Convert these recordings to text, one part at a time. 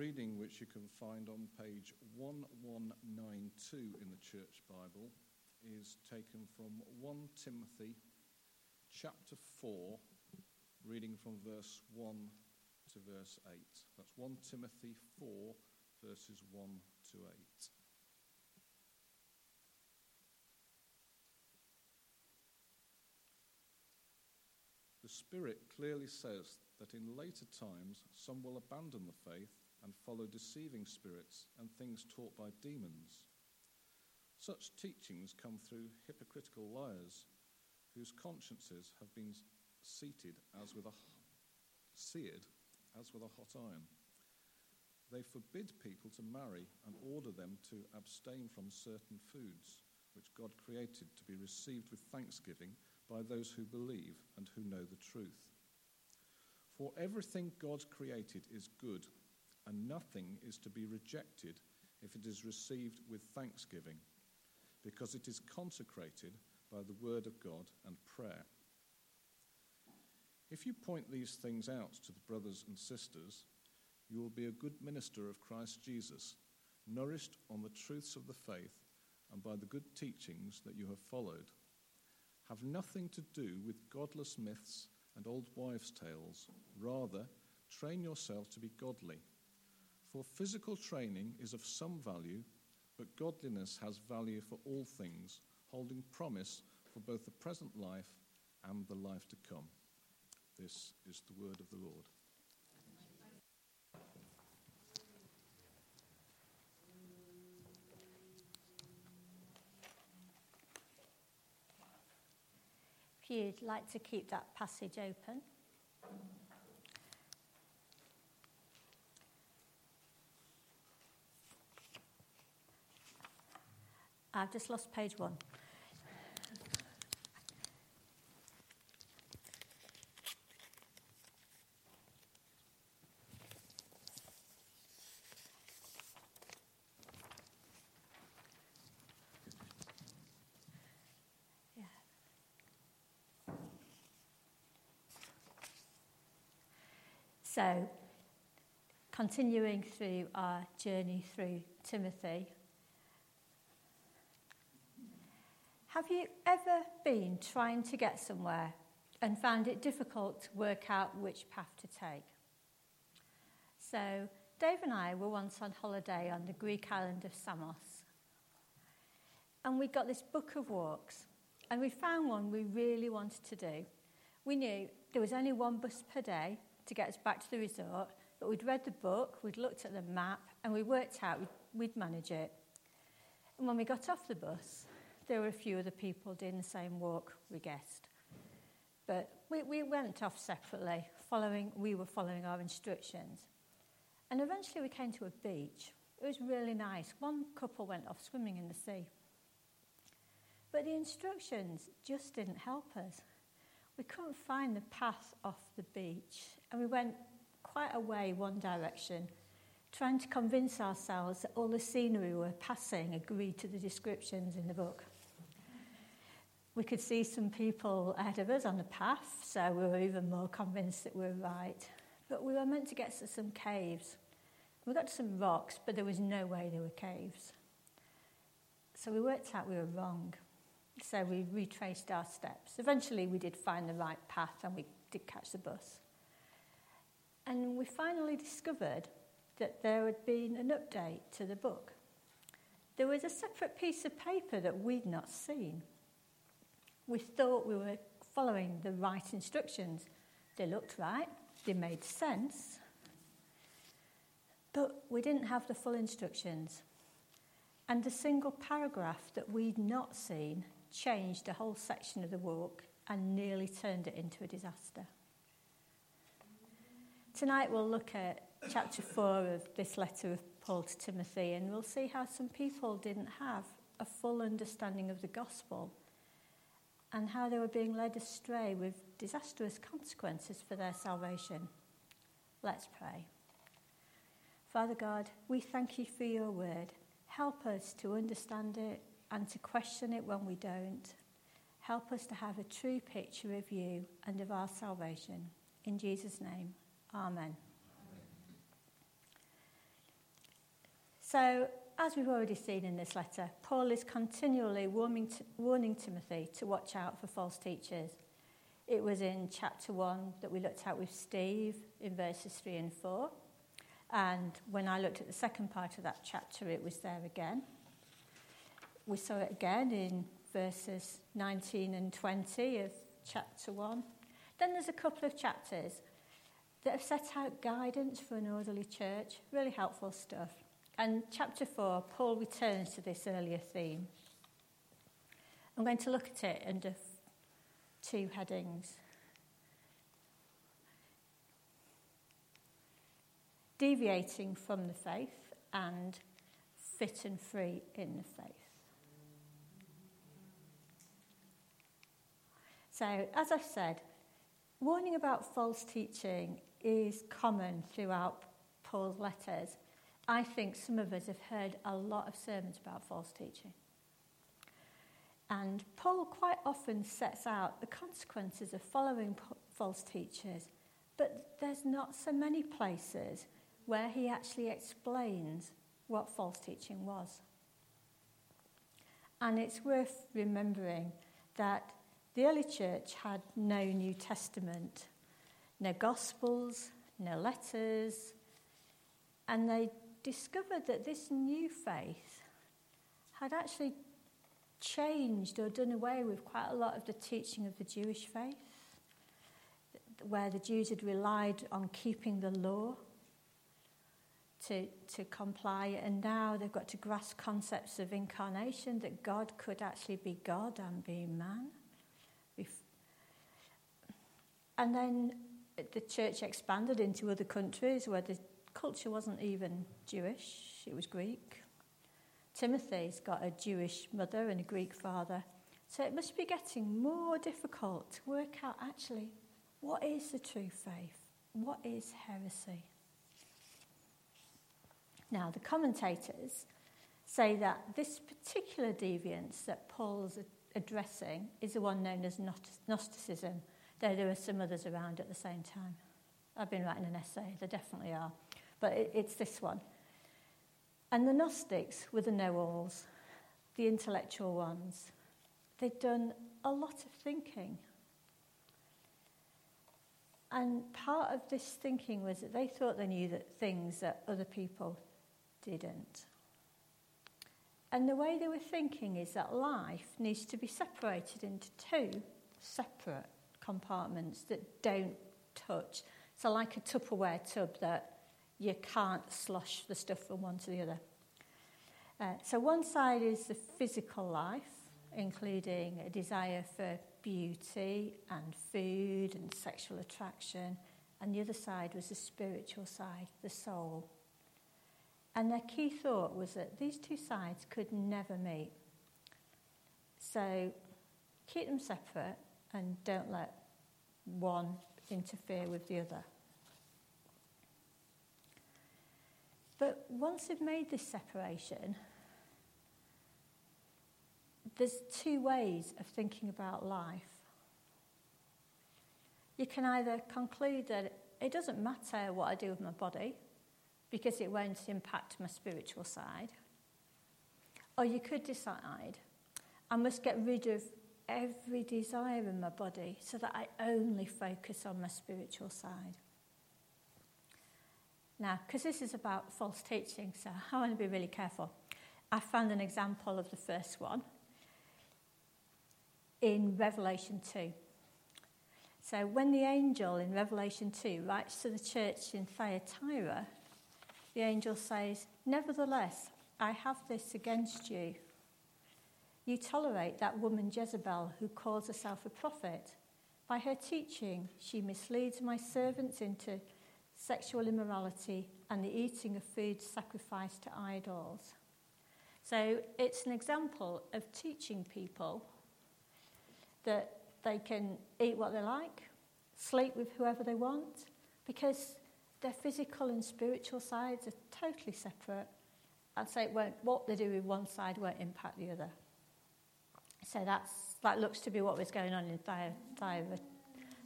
reading which you can find on page 1192 in the Church Bible is taken from 1 Timothy chapter 4, reading from verse 1 to verse 8. That's 1 Timothy 4, verses 1 to 8. The Spirit clearly says that in later times some will abandon the faith and follow deceiving spirits and things taught by demons. Such teachings come through hypocritical liars whose consciences have been seated as with a seared as with a hot iron. They forbid people to marry and order them to abstain from certain foods which God created to be received with thanksgiving by those who believe and who know the truth. For everything God created is good, and nothing is to be rejected if it is received with thanksgiving, because it is consecrated by the word of God and prayer. If you point these things out to the brothers and sisters, you will be a good minister of Christ Jesus, nourished on the truths of the faith and by the good teachings that you have followed. Have nothing to do with godless myths and old wives' tales. Rather, train yourself to be godly. For physical training is of some value, but godliness has value for all things, holding promise for both the present life and the life to come. This is the word of the Lord. If you'd like to keep that passage open. I've just lost page one. So, continuing through our journey through Timothy, have you ever been trying to get somewhere and found it difficult to work out which path to take? So, Dave and I were once on holiday on the Greek island of Samos. And we got this book of walks, and we found one we really wanted to do. We knew there was only one bus per day, to get us back to the resort, but we'd read the book, we'd looked at the map, and we worked out we'd, manage it. And when we got off the bus, there were a few other people doing the same walk we guessed. But we, we went off separately, following, we were following our instructions. And eventually we came to a beach. It was really nice. One couple went off swimming in the sea. But the instructions just didn't help us. We couldn't find the path off the beach, and we went quite away one direction, trying to convince ourselves that all the scenery we were passing agreed to the descriptions in the book. We could see some people ahead of us on the path, so we were even more convinced that we were right. But we were meant to get to some caves. We got to some rocks, but there was no way they were caves. So we worked out we were wrong. So we retraced our steps. Eventually, we did find the right path and we did catch the bus. And we finally discovered that there had been an update to the book. There was a separate piece of paper that we'd not seen. We thought we were following the right instructions. They looked right, they made sense, but we didn't have the full instructions. And the single paragraph that we'd not seen changed a whole section of the walk and nearly turned it into a disaster. Tonight we'll look at chapter 4 of this letter of Paul to Timothy and we'll see how some people didn't have a full understanding of the gospel and how they were being led astray with disastrous consequences for their salvation. Let's pray. Father God, we thank you for your word. Help us to understand it and to question it when we don't. Help us to have a true picture of you and of our salvation. In Jesus' name, Amen. So, as we've already seen in this letter, Paul is continually warning, warning Timothy to watch out for false teachers. It was in chapter 1 that we looked at with Steve in verses 3 and 4. And when I looked at the second part of that chapter, it was there again. We saw it again in verses 19 and 20 of chapter 1. Then there's a couple of chapters that have set out guidance for an orderly church, really helpful stuff. And chapter 4, Paul returns to this earlier theme. I'm going to look at it under two headings. Deviating from the faith and fit and free in the faith. So, as I've said, warning about false teaching is common throughout Paul's letters. I think some of us have heard a lot of sermons about false teaching. And Paul quite often sets out the consequences of following false teachers, but there's not so many places where he actually explains what false teaching was. And it's worth remembering that the early church had no New Testament, no Gospels, no letters, and they discovered that this new faith had actually changed or done away with quite a lot of the teaching of the Jewish faith, where the Jews had relied on keeping the law to, to comply, and now they've got to grasp concepts of incarnation that God could actually be God and be man. And then the church expanded into other countries where the culture wasn't even Jewish, it was Greek. Timothy's got a Jewish mother and a Greek father. So it must be getting more difficult to work out actually what is the true faith? What is heresy? Now, the commentators say that this particular deviance that Paul's addressing is the one known as Gnosticism, though there are some others around at the same time. I've been writing an essay, there definitely are but it, it's this one. And the Gnostics were the know alls, the intellectual ones. They'd done a lot of thinking. And part of this thinking was that they thought they knew that things that other people didn't. And the way they were thinking is that life needs to be separated into two separate compartments that don't touch. So, like a Tupperware tub that you can't slosh the stuff from one to the other. Uh, so, one side is the physical life, including a desire for beauty and food and sexual attraction, and the other side was the spiritual side, the soul. And their key thought was that these two sides could never meet. So, keep them separate and don't let one interfere with the other. But once they've made this separation, there's two ways of thinking about life. You can either conclude that it doesn't matter what I do with my body because it won't impact my spiritual side. Or you could decide I must get rid of every desire in my body so that I only focus on my spiritual side. Now, because this is about false teaching, so I want to be really careful. I found an example of the first one in Revelation 2. So, when the angel in Revelation 2 writes to the church in Thyatira, the angel says, Nevertheless, I have this against you. You tolerate that woman Jezebel who calls herself a prophet. By her teaching, she misleads my servants into sexual immorality, and the eating of food sacrificed to idols. So it's an example of teaching people that they can eat what they like, sleep with whoever they want, because their physical and spiritual sides are totally separate. I'd say it won't, what they do with one side won't impact the other. So that's, that looks to be what was going on in Thyatira.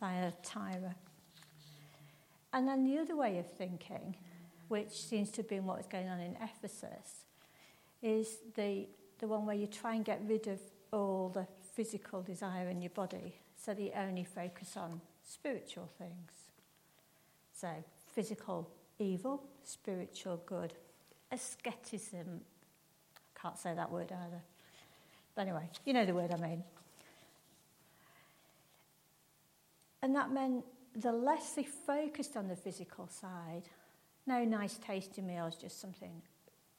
Thyatira. And then the other way of thinking which seems to have been what was going on in Ephesus, is the, the one where you try and get rid of all the physical desire in your body so that you only focus on spiritual things. So, physical evil, spiritual good. Asceticism, I can't say that word either. But anyway, you know the word I mean. And that meant the less they focused on the physical side, no nice tasty meals, just something,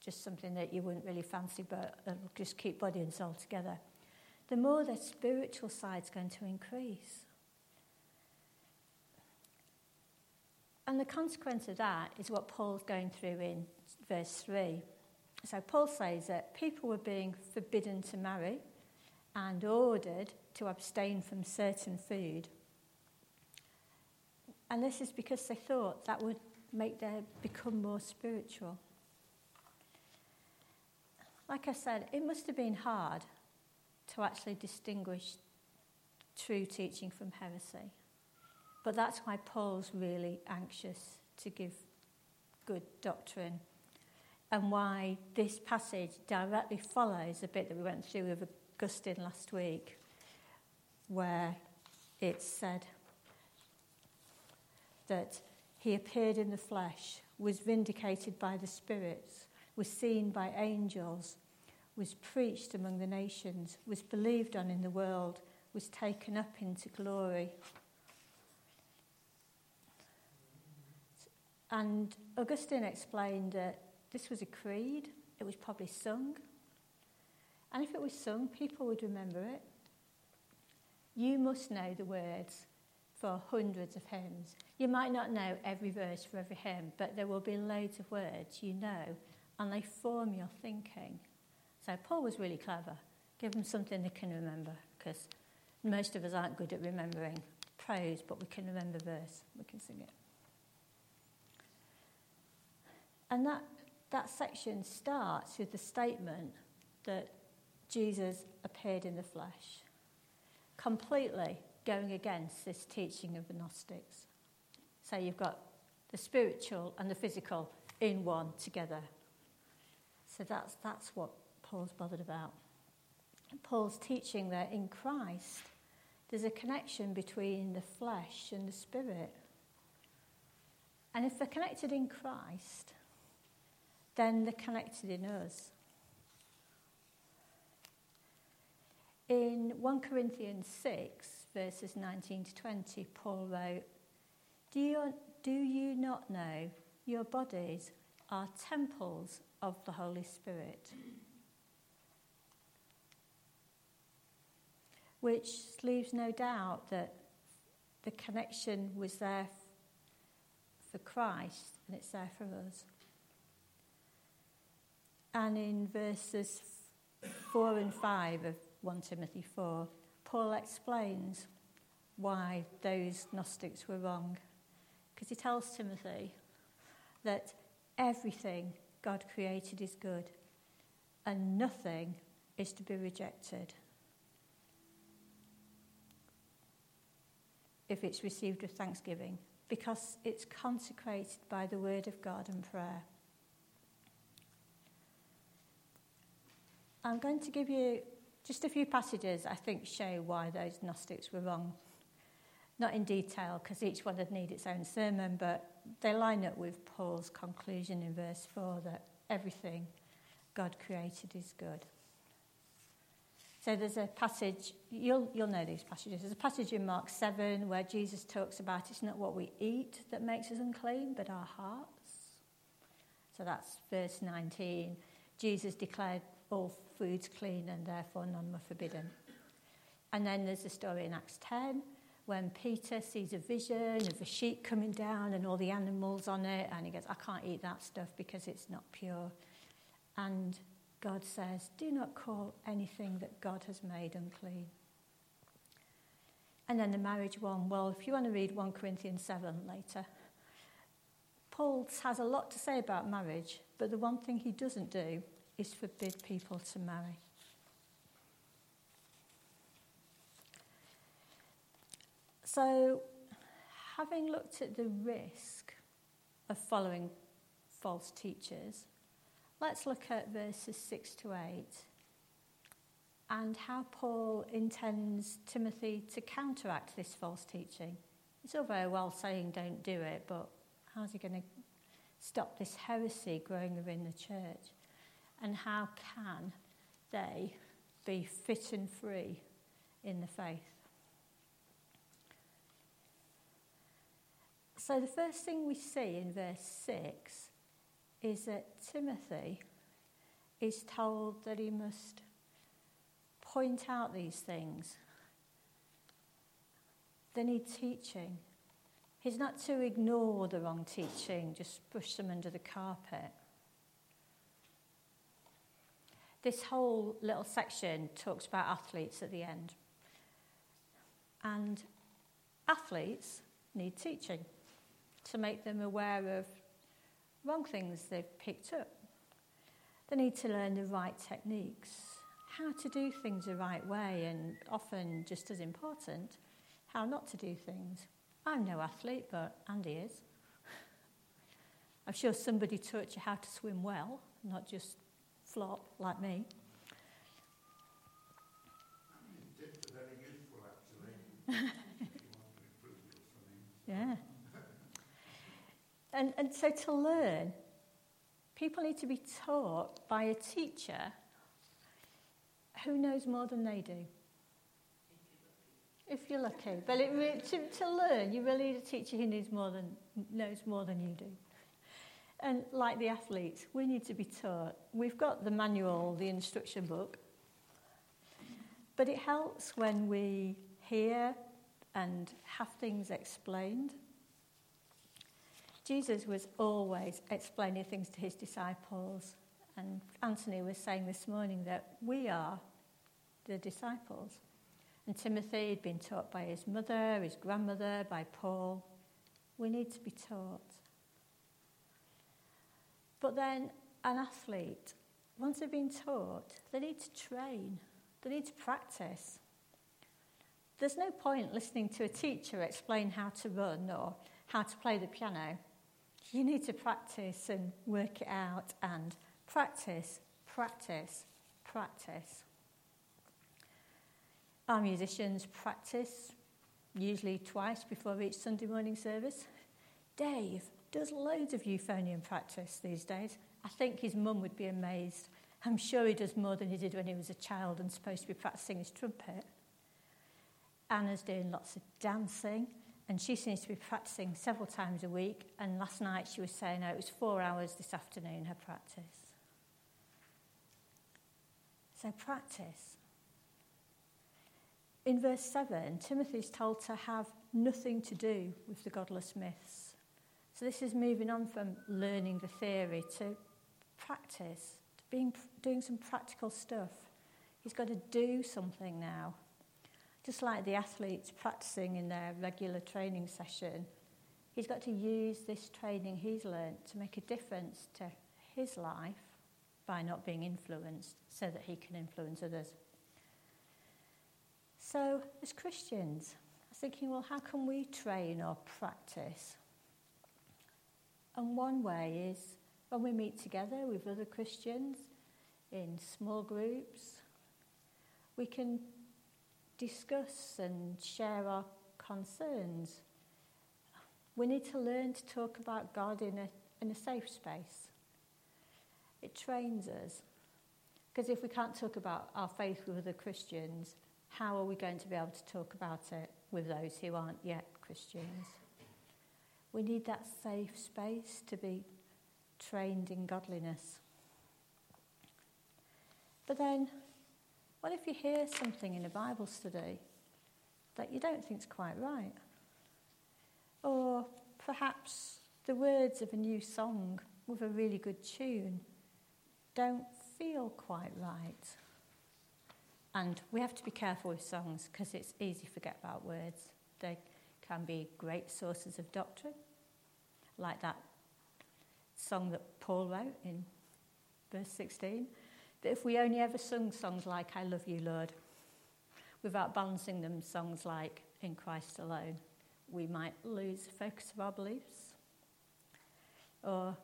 just something that you wouldn't really fancy, but it'll just keep body and soul together. The more their spiritual side's going to increase. And the consequence of that is what Paul's going through in verse 3. So Paul says that people were being forbidden to marry and ordered to abstain from certain food and this is because they thought that would make them become more spiritual. Like I said, it must have been hard to actually distinguish true teaching from heresy. But that's why Paul's really anxious to give good doctrine and why this passage directly follows a bit that we went through with Augustine last week, where it said, that he appeared in the flesh, was vindicated by the spirits, was seen by angels, was preached among the nations, was believed on in the world, was taken up into glory. And Augustine explained that this was a creed, it was probably sung. And if it was sung, people would remember it. You must know the words for hundreds of hymns. You might not know every verse for every hymn, but there will be loads of words you know, and they form your thinking. So Paul was really clever. Give them something they can remember, because most of us aren't good at remembering prose, but we can remember verse. We can sing it. And that, that section starts with the statement that Jesus appeared in the flesh, completely going against this teaching of the Gnostics. So you've got the spiritual and the physical in one together. So that's, that's what Paul's bothered about. Paul's teaching that in Christ, there's a connection between the flesh and the spirit. And if they're connected in Christ, then they're connected in us. In 1 Corinthians 6, verses 19 to 20, Paul wrote, do you, do you not know your bodies are temples of the Holy Spirit? Which leaves no doubt that the connection was there for Christ and it's there for us. And in verses 4 and 5 of 1 Timothy 4, Paul explains why those Gnostics were wrong. Because he tells Timothy that everything God created is good and nothing is to be rejected if it's received with thanksgiving because it's consecrated by the word of God and prayer. I'm going to give you just a few passages I think show why those Gnostics were wrong. Not in detail, because each one would need its own sermon, but they line up with Paul's conclusion in verse 4 that everything God created is good. So there's a passage, you'll, you'll know these passages. There's a passage in Mark 7 where Jesus talks about it's not what we eat that makes us unclean, but our hearts. So that's verse 19. Jesus declared all foods clean and therefore none were forbidden. And then there's a story in Acts 10 when Peter sees a vision of a sheep coming down and all the animals on it, and he goes, I can't eat that stuff because it's not pure. And God says, Do not call anything that God has made unclean. And then the marriage one, well, if you want to read 1 Corinthians 7 later, Paul has a lot to say about marriage, but the one thing he doesn't do is forbid people to marry. So, having looked at the risk of following false teachers, let's look at verses 6 to 8 and how Paul intends Timothy to counteract this false teaching. It's all very well saying don't do it, but how's he going to stop this heresy growing within the church? And how can they be fit and free in the faith? So, the first thing we see in verse 6 is that Timothy is told that he must point out these things. They need teaching. He's not to ignore the wrong teaching, just push them under the carpet. This whole little section talks about athletes at the end. And athletes need teaching to make them aware of wrong things they've picked up. They need to learn the right techniques, how to do things the right way, and often, just as important, how not to do things. I'm no athlete, but Andy is. I'm sure somebody taught you how to swim well, not just flop like me. yeah. And, and so to learn, people need to be taught by a teacher who knows more than they do. If you're lucky. But it, to, to learn, you really need a teacher who knows more, than, knows more than you do. And like the athletes, we need to be taught. We've got the manual, the instruction book, but it helps when we hear and have things explained. Jesus was always explaining things to his disciples. And Anthony was saying this morning that we are the disciples. And Timothy had been taught by his mother, his grandmother, by Paul. We need to be taught. But then, an athlete, once they've been taught, they need to train, they need to practice. There's no point listening to a teacher explain how to run or how to play the piano you need to practice and work it out and practice, practice, practice. Our musicians practice usually twice before each Sunday morning service. Dave does loads of euphonium practice these days. I think his mum would be amazed. I'm sure he does more than he did when he was a child and supposed to be practicing his trumpet. Anna's doing lots of dancing and she seems to be practicing several times a week. And last night she was saying, oh, it was four hours this afternoon, her practice. So practice. In verse 7, Timothy is told to have nothing to do with the godless myths. So this is moving on from learning the theory to practice, to being, doing some practical stuff. He's got to do something now. Just like the athletes practicing in their regular training session, he's got to use this training he's learnt to make a difference to his life by not being influenced so that he can influence others. So, as Christians, I was thinking, well, how can we train or practice? And one way is when we meet together with other Christians in small groups, we can discuss and share our concerns. We need to learn to talk about God in a, in a safe space. It trains us. Because if we can't talk about our faith with other Christians, how are we going to be able to talk about it with those who aren't yet Christians? We need that safe space to be trained in godliness. But then what if you hear something in a Bible study that you don't think is quite right? Or perhaps the words of a new song with a really good tune don't feel quite right. And we have to be careful with songs because it's easy to forget about words. They can be great sources of doctrine, like that song that Paul wrote in verse 16 that if we only ever sung songs like I Love You, Lord, without balancing them songs like In Christ Alone, we might lose focus of our beliefs. Or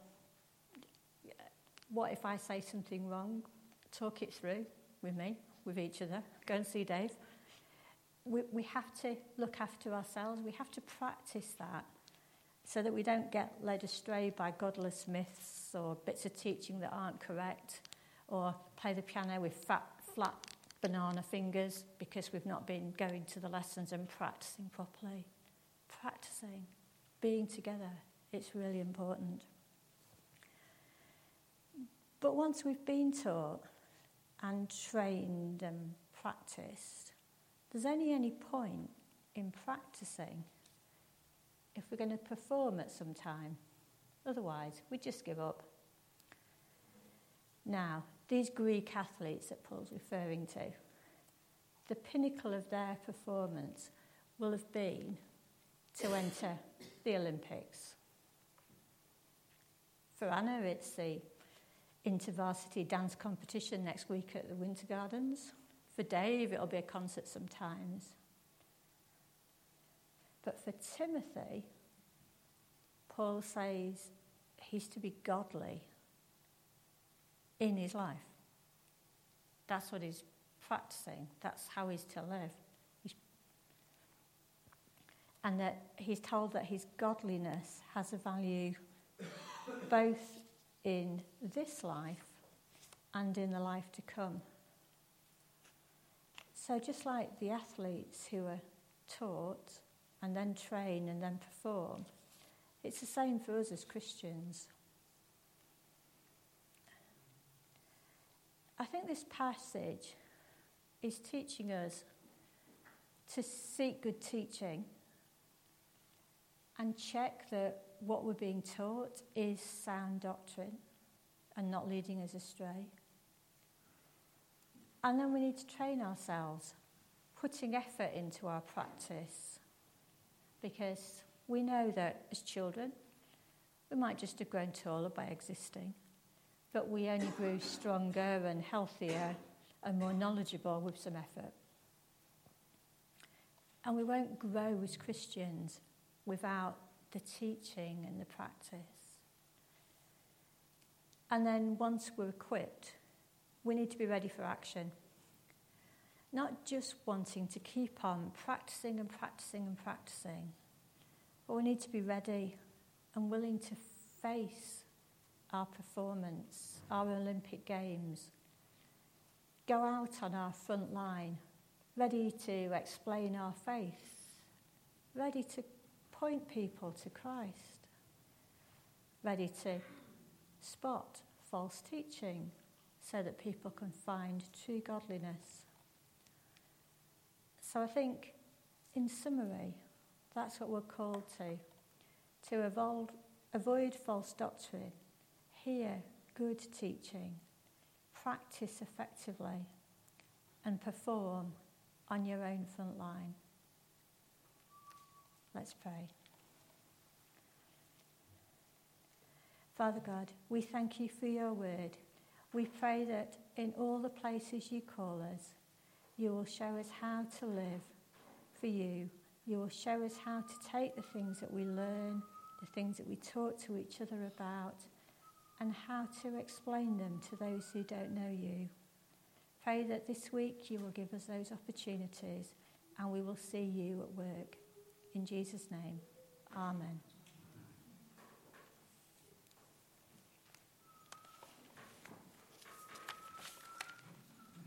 what if I say something wrong? Talk it through with me, with each other. Go and see Dave. We, we have to look after ourselves. We have to practice that so that we don't get led astray by godless myths or bits of teaching that aren't correct or play the piano with fat, flat banana fingers because we've not been going to the lessons and practicing properly. Practicing, being together, it's really important. But once we've been taught and trained and practiced, there's only any point in practicing if we're going to perform at some time. Otherwise, we just give up. Now, these Greek athletes that Paul's referring to, the pinnacle of their performance will have been to enter the Olympics. For Anna, it's the intervarsity dance competition next week at the Winter Gardens. For Dave, it'll be a concert sometimes. But for Timothy, Paul says he's to be godly in his life. That's what he's practicing, that's how he's to live. He's and that he's told that his godliness has a value both in this life and in the life to come. So, just like the athletes who are taught and then train and then perform, it's the same for us as Christians. I think this passage is teaching us to seek good teaching and check that what we're being taught is sound doctrine and not leading us astray. And then we need to train ourselves, putting effort into our practice, because we know that as children, we might just have grown taller by existing, but we only grew stronger and healthier and more knowledgeable with some effort. And we won't grow as Christians without the teaching and the practice. And then once we're equipped, we need to be ready for action. Not just wanting to keep on practicing and practicing and practicing, but we need to be ready and willing to face our performance, our Olympic Games. Go out on our front line, ready to explain our faith, ready to point people to Christ, ready to spot false teaching so that people can find true godliness. So I think, in summary, that's what we're called to to evolve, avoid false doctrine, hear good teaching, practice effectively, and perform on your own front line. Let's pray. Father God, we thank you for your word. We pray that in all the places you call us, you will show us how to live for you. You will show us how to take the things that we learn, the things that we talk to each other about, and how to explain them to those who don't know you. Pray that this week you will give us those opportunities and we will see you at work. In Jesus' name, Amen.